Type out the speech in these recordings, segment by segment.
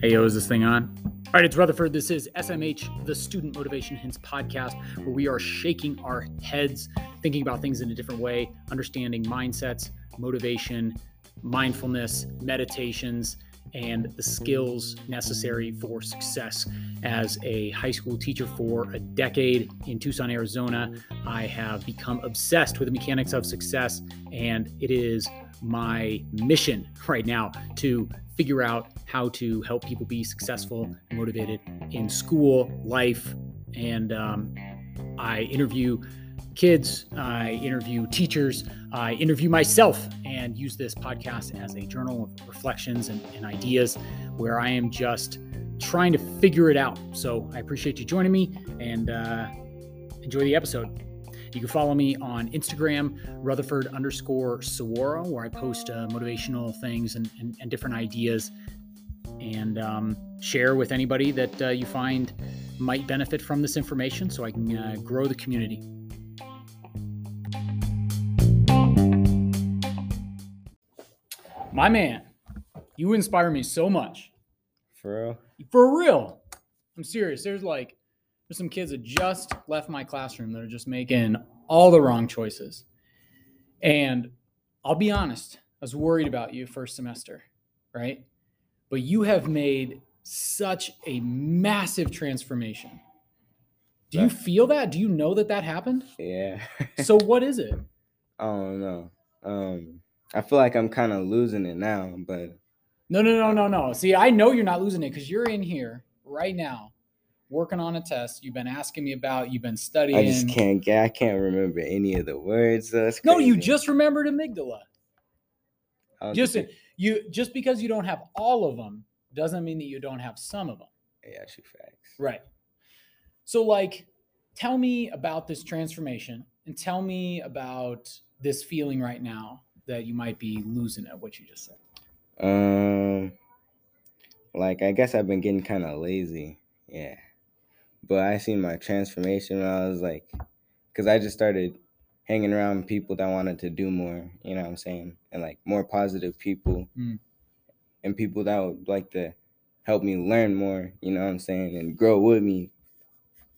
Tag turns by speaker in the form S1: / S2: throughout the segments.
S1: Hey, yo, is this thing on? All right, it's Rutherford. This is SMH, the Student Motivation Hints podcast, where we are shaking our heads, thinking about things in a different way, understanding mindsets, motivation, mindfulness, meditations, and the skills necessary for success. As a high school teacher for a decade in Tucson, Arizona, I have become obsessed with the mechanics of success, and it is my mission right now to figure out how to help people be successful, motivated in school, life, and um, I interview kids, I interview teachers, I interview myself, and use this podcast as a journal of reflections and, and ideas where I am just trying to figure it out. So I appreciate you joining me and uh, enjoy the episode. You can follow me on Instagram, Rutherford underscore Saguaro, where I post uh, motivational things and, and, and, different ideas and um, share with anybody that uh, you find might benefit from this information so I can uh, grow the community. My man, you inspire me so much.
S2: For real?
S1: For real. I'm serious. There's like there's some kids that just left my classroom that are just making all the wrong choices. And I'll be honest, I was worried about you first semester, right? But you have made such a massive transformation. Do you feel that? Do you know that that happened?
S2: Yeah.
S1: so what is it?
S2: I don't know. Um, I feel like I'm kind of losing it now, but
S1: no, no, no, no, no. See, I know you're not losing it because you're in here right now working on a test you've been asking me about, you've been studying.
S2: I just can't get, I can't remember any of the words. That's
S1: no, you just remembered amygdala. Just you just because you don't have all of them doesn't mean that you don't have some of them.
S2: Yeah, actually facts.
S1: Right. So like tell me about this transformation and tell me about this feeling right now that you might be losing at what you just said.
S2: Um like I guess I've been getting kind of lazy. Yeah. But I seen my transformation when I was like, because I just started hanging around people that wanted to do more, you know what I'm saying? And like more positive people mm. and people that would like to help me learn more, you know what I'm saying? And grow with me.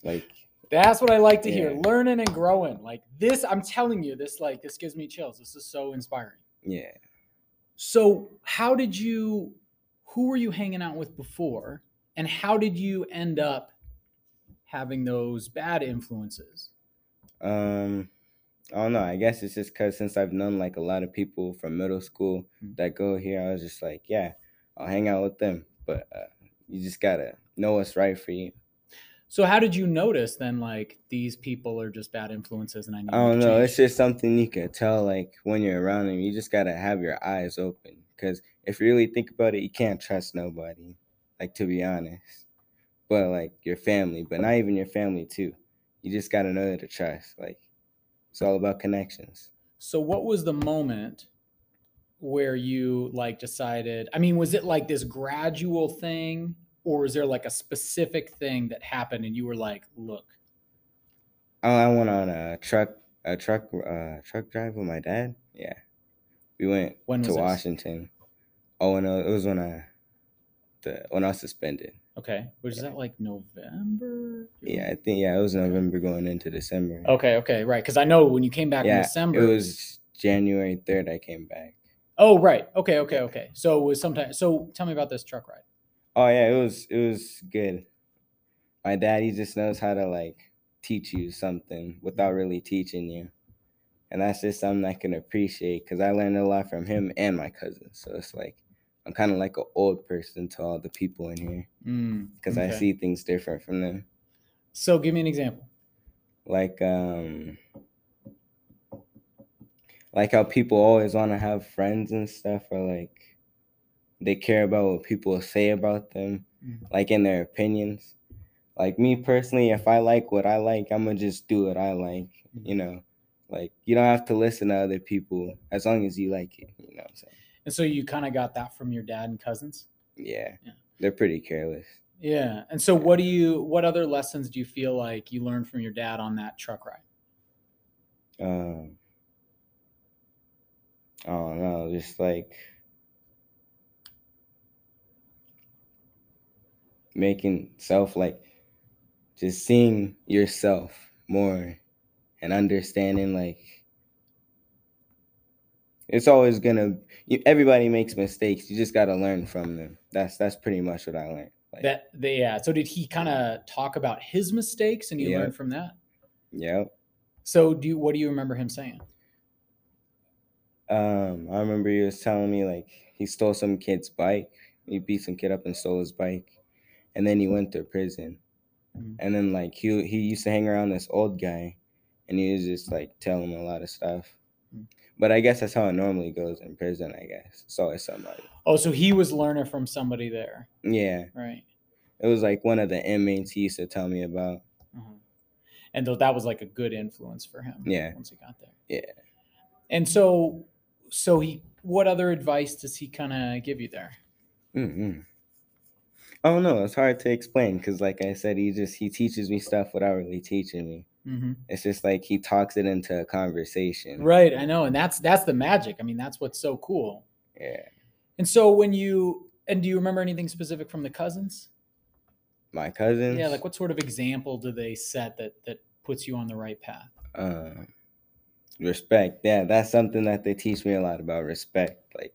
S2: Like,
S1: that's what I like to yeah. hear learning and growing. Like this, I'm telling you, this, like, this gives me chills. This is so inspiring.
S2: Yeah.
S1: So, how did you, who were you hanging out with before? And how did you end up having those bad influences?
S2: Um, I don't know. I guess it's just because since I've known like a lot of people from middle school mm-hmm. that go here, I was just like, yeah, I'll hang out with them. But uh, you just gotta know what's right for you.
S1: So how did you notice then like these people are just bad influences and I need
S2: I don't know, it's just something you can tell like when you're around them. You just gotta have your eyes open. Cause if you really think about it, you can't trust nobody. Like to be honest but like your family, but not even your family too. You just gotta know to trust. Like it's all about connections.
S1: So what was the moment where you like decided? I mean, was it like this gradual thing, or was there like a specific thing that happened and you were like, look?
S2: Oh, I went on a truck a truck uh truck drive with my dad. Yeah. We went to Washington. Oh no, it was when I the when I was suspended.
S1: Okay. Was that like November?
S2: Yeah, I think yeah, it was November going into December.
S1: Okay, okay, right. Because I know when you came back yeah, in December,
S2: it was January third. I came back.
S1: Oh right. Okay. Okay. Okay. So it was sometime. So tell me about this truck ride.
S2: Oh yeah, it was it was good. My dad he just knows how to like teach you something without really teaching you, and that's just something I can appreciate because I learned a lot from him and my cousin. So it's like I'm kind of like an old person to all the people in here because mm, okay. I see things different from them.
S1: So give me an example.
S2: Like um like how people always want to have friends and stuff or like they care about what people say about them mm. like in their opinions. Like me personally, if I like what I like, I'm gonna just do what I like, mm. you know. Like you don't have to listen to other people as long as you like it, you know what I'm saying?
S1: And so you kind of got that from your dad and cousins?
S2: Yeah. yeah. They're pretty careless.
S1: Yeah. And so what do you what other lessons do you feel like you learned from your dad on that truck ride?
S2: Um I don't know, just like making self like just seeing yourself more and understanding like it's always gonna you, everybody makes mistakes you just got to learn from them that's that's pretty much what i learned like,
S1: That they, yeah. So did he kind of talk about his mistakes and you
S2: Yeah.
S1: learned from that?
S2: yeah
S1: So do you what do you remember him saying?
S2: um i remember he was telling me like he stole some kid's bike he beat some kid up and stole his bike and then he went to prison
S1: Mhm.
S2: and then like he he used to hang around this old guy and he was just like telling him a lot of stuff
S1: Mm.
S2: But i guess that's how it normally goes in prison i guess So it's always somebody
S1: Oh, so he was learning from somebody there,
S2: yeah
S1: right?
S2: it was like one of the inmates he used to tell me about
S1: Mhm. And though that was like a good influence for him.
S2: Yeah.
S1: Once he got there.
S2: Yeah.
S1: And so, so he, what other advice does he kind of give you there?
S2: mm oh no it's hard to explain because like i said he just he teaches me stuff without really teaching me
S1: Mm-hmm.
S2: it's just like he talks it into a conversation
S1: Right. I know. And that's, that's the magic. I mean, that's what's so cool.
S2: yeah
S1: And so when you, and do you remember anything specific from the cousins?
S2: my cousins
S1: Yeah. Like what sort of example do they set that, that puts you on the right path?
S2: uh, respect yeah that's something that they teach me a lot about respect like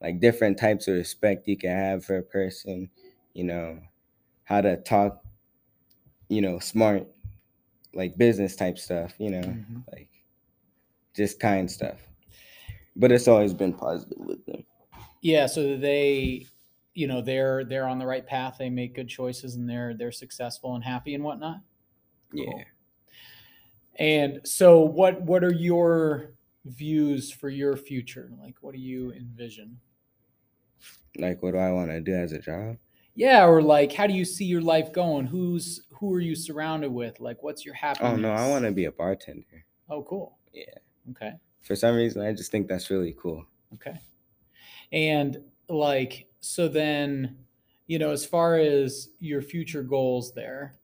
S2: like different types of respect you can have for a person you know how to talk you know smart like business type stuff you know
S1: Mhm.
S2: like just kind stuff but it's always been positive with them
S1: Yeah, so they, you know, they're they're on the right path. They make good choices and they're they're successful and happy and whatnot.
S2: yeah
S1: And so, what what are your views for your future? Like, what do you envision?
S2: like what do i want to do as a job
S1: Yeah, or like, how do you see your life going? Who's who are you surrounded with? Like, what's your happiness?
S2: oh no i want to be a bartender
S1: Oh, cool.
S2: Yeah.
S1: Okay.
S2: for some reason i just think that's really cool
S1: Okay. And like, so then, you know, as far as your future goals there,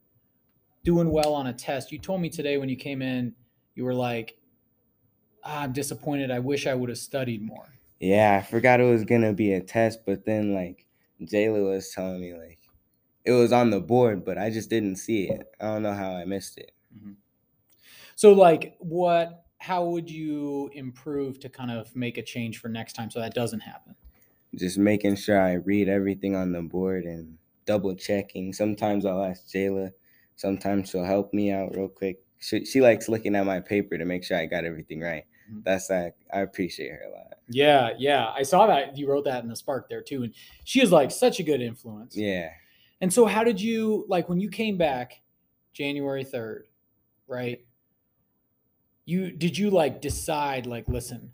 S1: doing well on a test, you told me today when you came in, you were like, ah, I'm disappointed. I wish I would have studied more.
S2: Yeah, I forgot it was gonna be a test, but then like Jayla was telling me like it was on the board, but I just didn't see it. I don't know how I missed it. Mm-hmm.
S1: So, like, what, how would you improve to kind of make a change for next time so that doesn't happen?
S2: Just making sure I read everything on the board and double checking. Sometimes I'll ask Jayla. Sometimes she'll help me out real quick. She, she likes looking at my paper to make sure I got everything right.
S1: Mhm.
S2: That's like I appreciate her a lot.
S1: Yeah, yeah. I saw that you wrote that in the spark there too. And she is like such a good influence.
S2: Yeah.
S1: And so, how did you like when you came back January 3rd, right? You did you like decide, like, listen,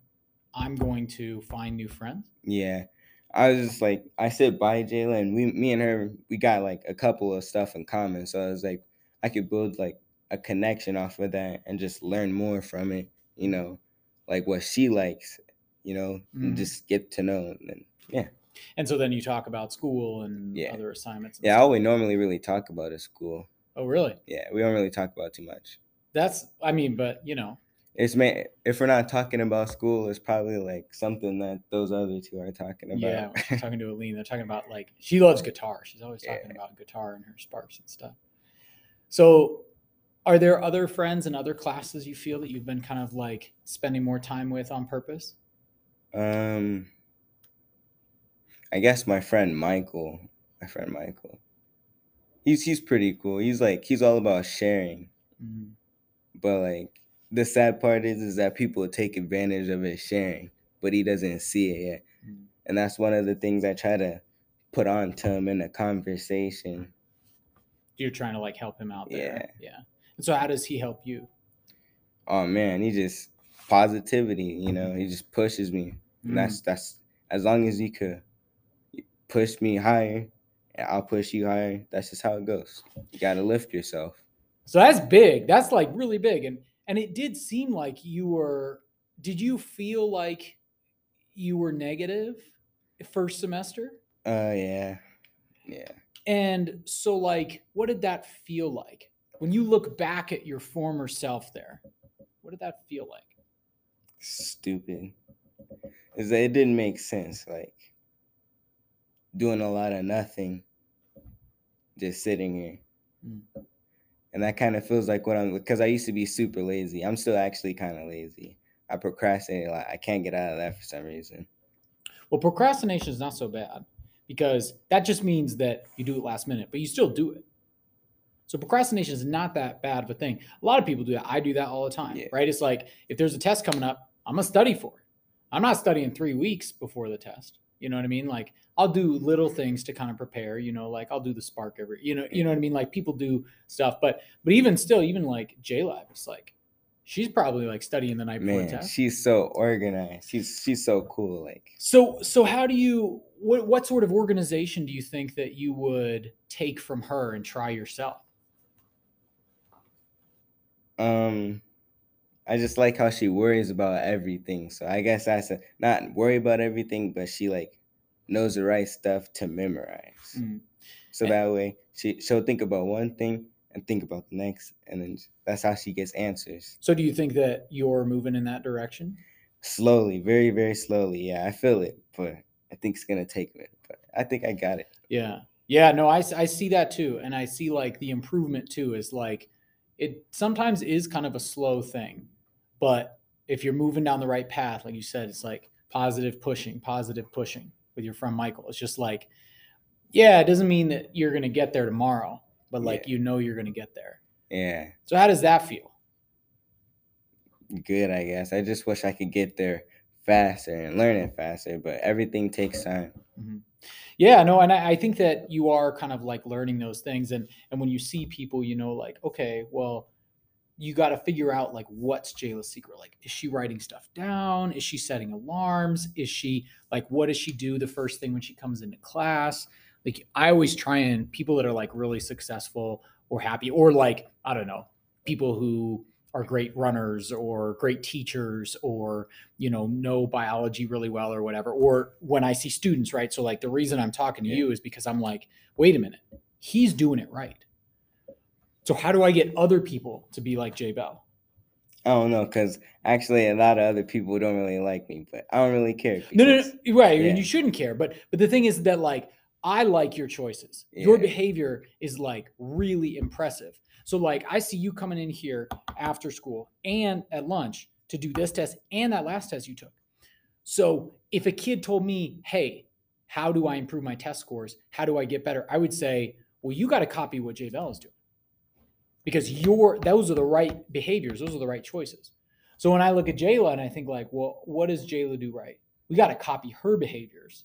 S1: I'm going to find new friends?
S2: Yeah. I was just like, I said bye, Jayla, and we, me and her, we got like a couple of stuff in common. So I was like, I could build like a connection off of that and just learn more from it, you know, like what she likes, you know,
S1: Mhm.
S2: and just get to know. And then,
S1: And so then you talk about school and
S2: Yeah.
S1: other assignments. and
S2: yeah, all we normally really talk about is school.
S1: Oh, really?
S2: Yeah, we don't really talk about too much.
S1: That's, I mean, but you know,
S2: It's man, if we're not talking about school, it's probably like something that those other two are talking about.
S1: yeah, talking to Aline, they're talking about like she loves guitar. She's always talking
S2: Yeah.
S1: about guitar and her sparks and stuff. So, are there other friends and other classes you feel that you've been kind of like spending more time with on purpose?
S2: Um, I guess my friend Michael, my friend Michael, he's he's pretty cool. He's like he's all about sharing,
S1: Mhm.
S2: but like the sad part is is that people take advantage of his sharing, but he doesn't see it yet,
S1: Mhm.
S2: and that's one of the things I try to put on to him in a conversation.
S1: You're trying to like help him out there.
S2: Yeah.
S1: Yeah. And so, how does he help you?
S2: Oh man, he just positivity, you know, he just pushes me. And that's that's as long as he could push me higher, and I'll push you higher. That's just how it goes. You gotta lift yourself.
S1: So that's big. That's like really big. And and it did seem like you were did you feel like you were negative first semester?
S2: Uh yeah. Yeah.
S1: And so like what did that feel like? When you look back at your former self there, what did that feel like?
S2: Stupid. is that it didn't make sense. Like doing a lot of nothing, just sitting here.
S1: Mm.
S2: And that kind of feels like what I'm because I used to be super lazy. I'm still actually kind of lazy. I procrastinate a lot. I can't get out of that for some reason.
S1: Well, procrastination is not so bad because that just means that you do it last minute, but you still do it. So procrastination is not that bad of a thing. A lot of people do that. I do that all the time,
S2: Yeah.
S1: right? It's like if there's a test coming up, I'm gonna study for it. I'm not studying three weeks before the test. You know what I mean? Like I'll do little things to kind of prepare. You know, like I'll do the spark every. You know, you know what I mean? Like people do stuff, but but even still, even like Jayla, it's like she's probably like studying the night before the
S2: Man,
S1: test.
S2: she's so organized. She's she's so cool. Like
S1: So so how do you what what sort of organization do you think that you would take from her and try yourself?
S2: Um I just like how she worries about everything. So I guess that's a not worry about everything, but she like knows the right stuff to memorize.
S1: Mm.
S2: So that way she she'll think about one thing and think about the next, and then that's how she gets answers
S1: So do you think that you're moving in that direction?
S2: slowly, very very slowly. Yeah, I feel it, but I think it's gonna take minute. But I think I got it.
S1: Yeah. Yeah, no, I I see that too. And I see like the improvement too is like it sometimes is kind of a slow thing. But if you're moving down the right path, like you said, it's like positive pushing, positive pushing with your friend Michael. It's just like, yeah, it doesn't mean that you're going to get there tomorrow, but like you know you're going to get there.
S2: Yeah,
S1: So how does that feel?
S2: good. I guess I just wish I could get there faster and learn it faster, but everything takes time. Mm-hmm.
S1: Yeah, no, and I, I think that you are kind of like learning those things, and and when you see people, you know, like okay, well, you got to figure out like what's Jayla's secret. Like, is she writing stuff down? Is she setting alarms? Is she like what does she do the first thing when she comes into class? Like, I always try and people that are like really successful or happy, or like I don't know, people who are great runners or great teachers or you know know biology really well or whatever or when i see students right so like the reason i'm talking to
S2: Yeah.
S1: you is because i'm like wait a minute he's doing it right so how do i get other people to be like jay bell
S2: I don't know, cause actually a lot of other people don't really like me, but I don't really care.
S1: no no, no right
S2: yeah.
S1: and you shouldn't care but but the thing is that like i like your choices. Your behavior is like really impressive. So like i see you coming in here after school and at lunch to do this test and that last test you took. So if a kid told me hey how do i improve my test scores? How do i get better? I would say well you got to copy what jay bell is doing. Because your those are the right behaviors. Those are the right choices. So when i look at jayla and i think like well what does jayla do right? We got to copy her behaviors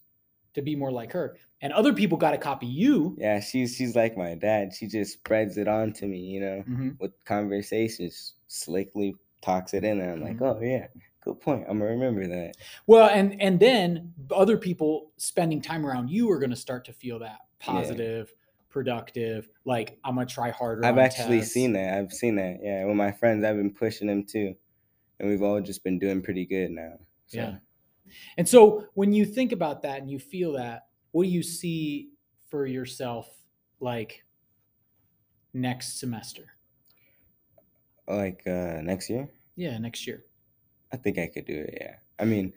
S1: to be more like her and other people got to copy you
S2: Yeah, she's she's like my dad. She just spreads it on to me, you know,
S1: Mhm.
S2: with conversations, slickly talks it in, and I'm like, oh yeah, good point. I'm gonna remember that.
S1: well and and then other people spending time around you are going to start to feel that
S2: Yeah.
S1: positive productive like i'm going to try harder
S2: I've actually
S1: tests.
S2: seen that. I've seen that. Yeah, with my friends, I've been pushing them too, and we've all just been doing pretty good now. So,
S1: Yeah. And so when you think about that and you feel that, what do you see for yourself like next semester?
S2: like uh next year,
S1: Yeah, next year.
S2: I think I could do it. Yeah, I mean,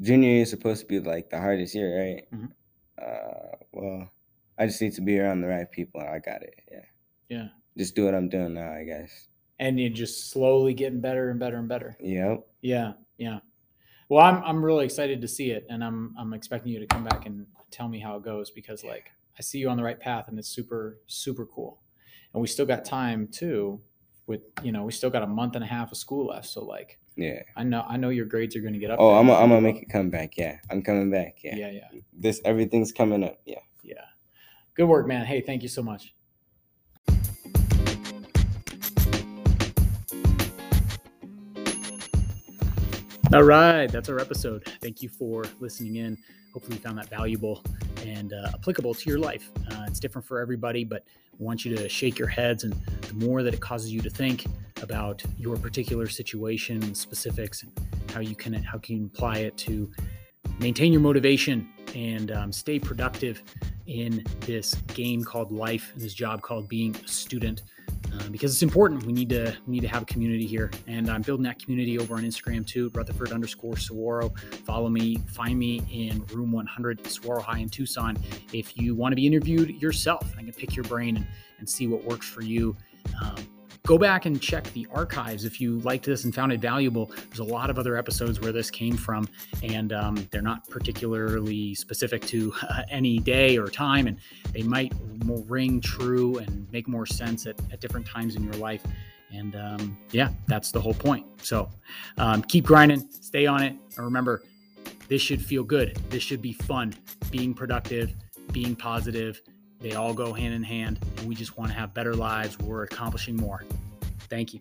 S2: junior year is supposed to be like the hardest year, right?
S1: Mhm.
S2: Uh, well, I just need to be around the right people, and I got it. Yeah,
S1: Yeah.
S2: just do what I'm doing now, I guess.
S1: And you're just slowly getting better and better and better.
S2: Yep.
S1: Yeah, yeah. Well, I'm I'm really excited to see it and I'm I'm expecting you to come back and tell me how it goes because like I see you on the right path and it's super super cool. And we still got time too with you know, we still got a month and a half of school left, so like
S2: Yeah.
S1: I know I know your grades are going to get up.
S2: Oh,
S1: there.
S2: I'm gonna I'm
S1: gonna
S2: gonna make it come back. Yeah, I'm coming back. Yeah.
S1: Yeah, yeah.
S2: This everything's coming up. Yeah.
S1: Yeah. Good work, man. Hey, thank you so much. All right, that's our episode. Thank you for listening in. Hopefully, you found that valuable and uh, applicable to your life. Uh, it's different for everybody, but I want you to shake your heads. And the more that it causes you to think about your particular situation and specifics and how you can how can you apply it to maintain your motivation and um, stay productive in this game called life, this job called being a student. Uh, because it's important. We need to we need to have a community here, and I'm building that community over on Instagram too. Rutherford underscore Saguaro. Follow me. Find me in room 100, Saguaro High in Tucson. If you want to be interviewed yourself, I can pick your brain and, and see what works for you. Um, go back and check the archives if you liked this and found it valuable. There's a lot of other episodes where this came from, and um, they're not particularly specific to uh, any day or time, and they might ring true and make more sense at, at different times in your life. And um, yeah, that's the whole point. So um, keep grinding, stay on it, and remember, this should feel good. This should be fun. Being productive, being positive they all go hand in hand, and we just want to have better lives. We're accomplishing more. Thank you.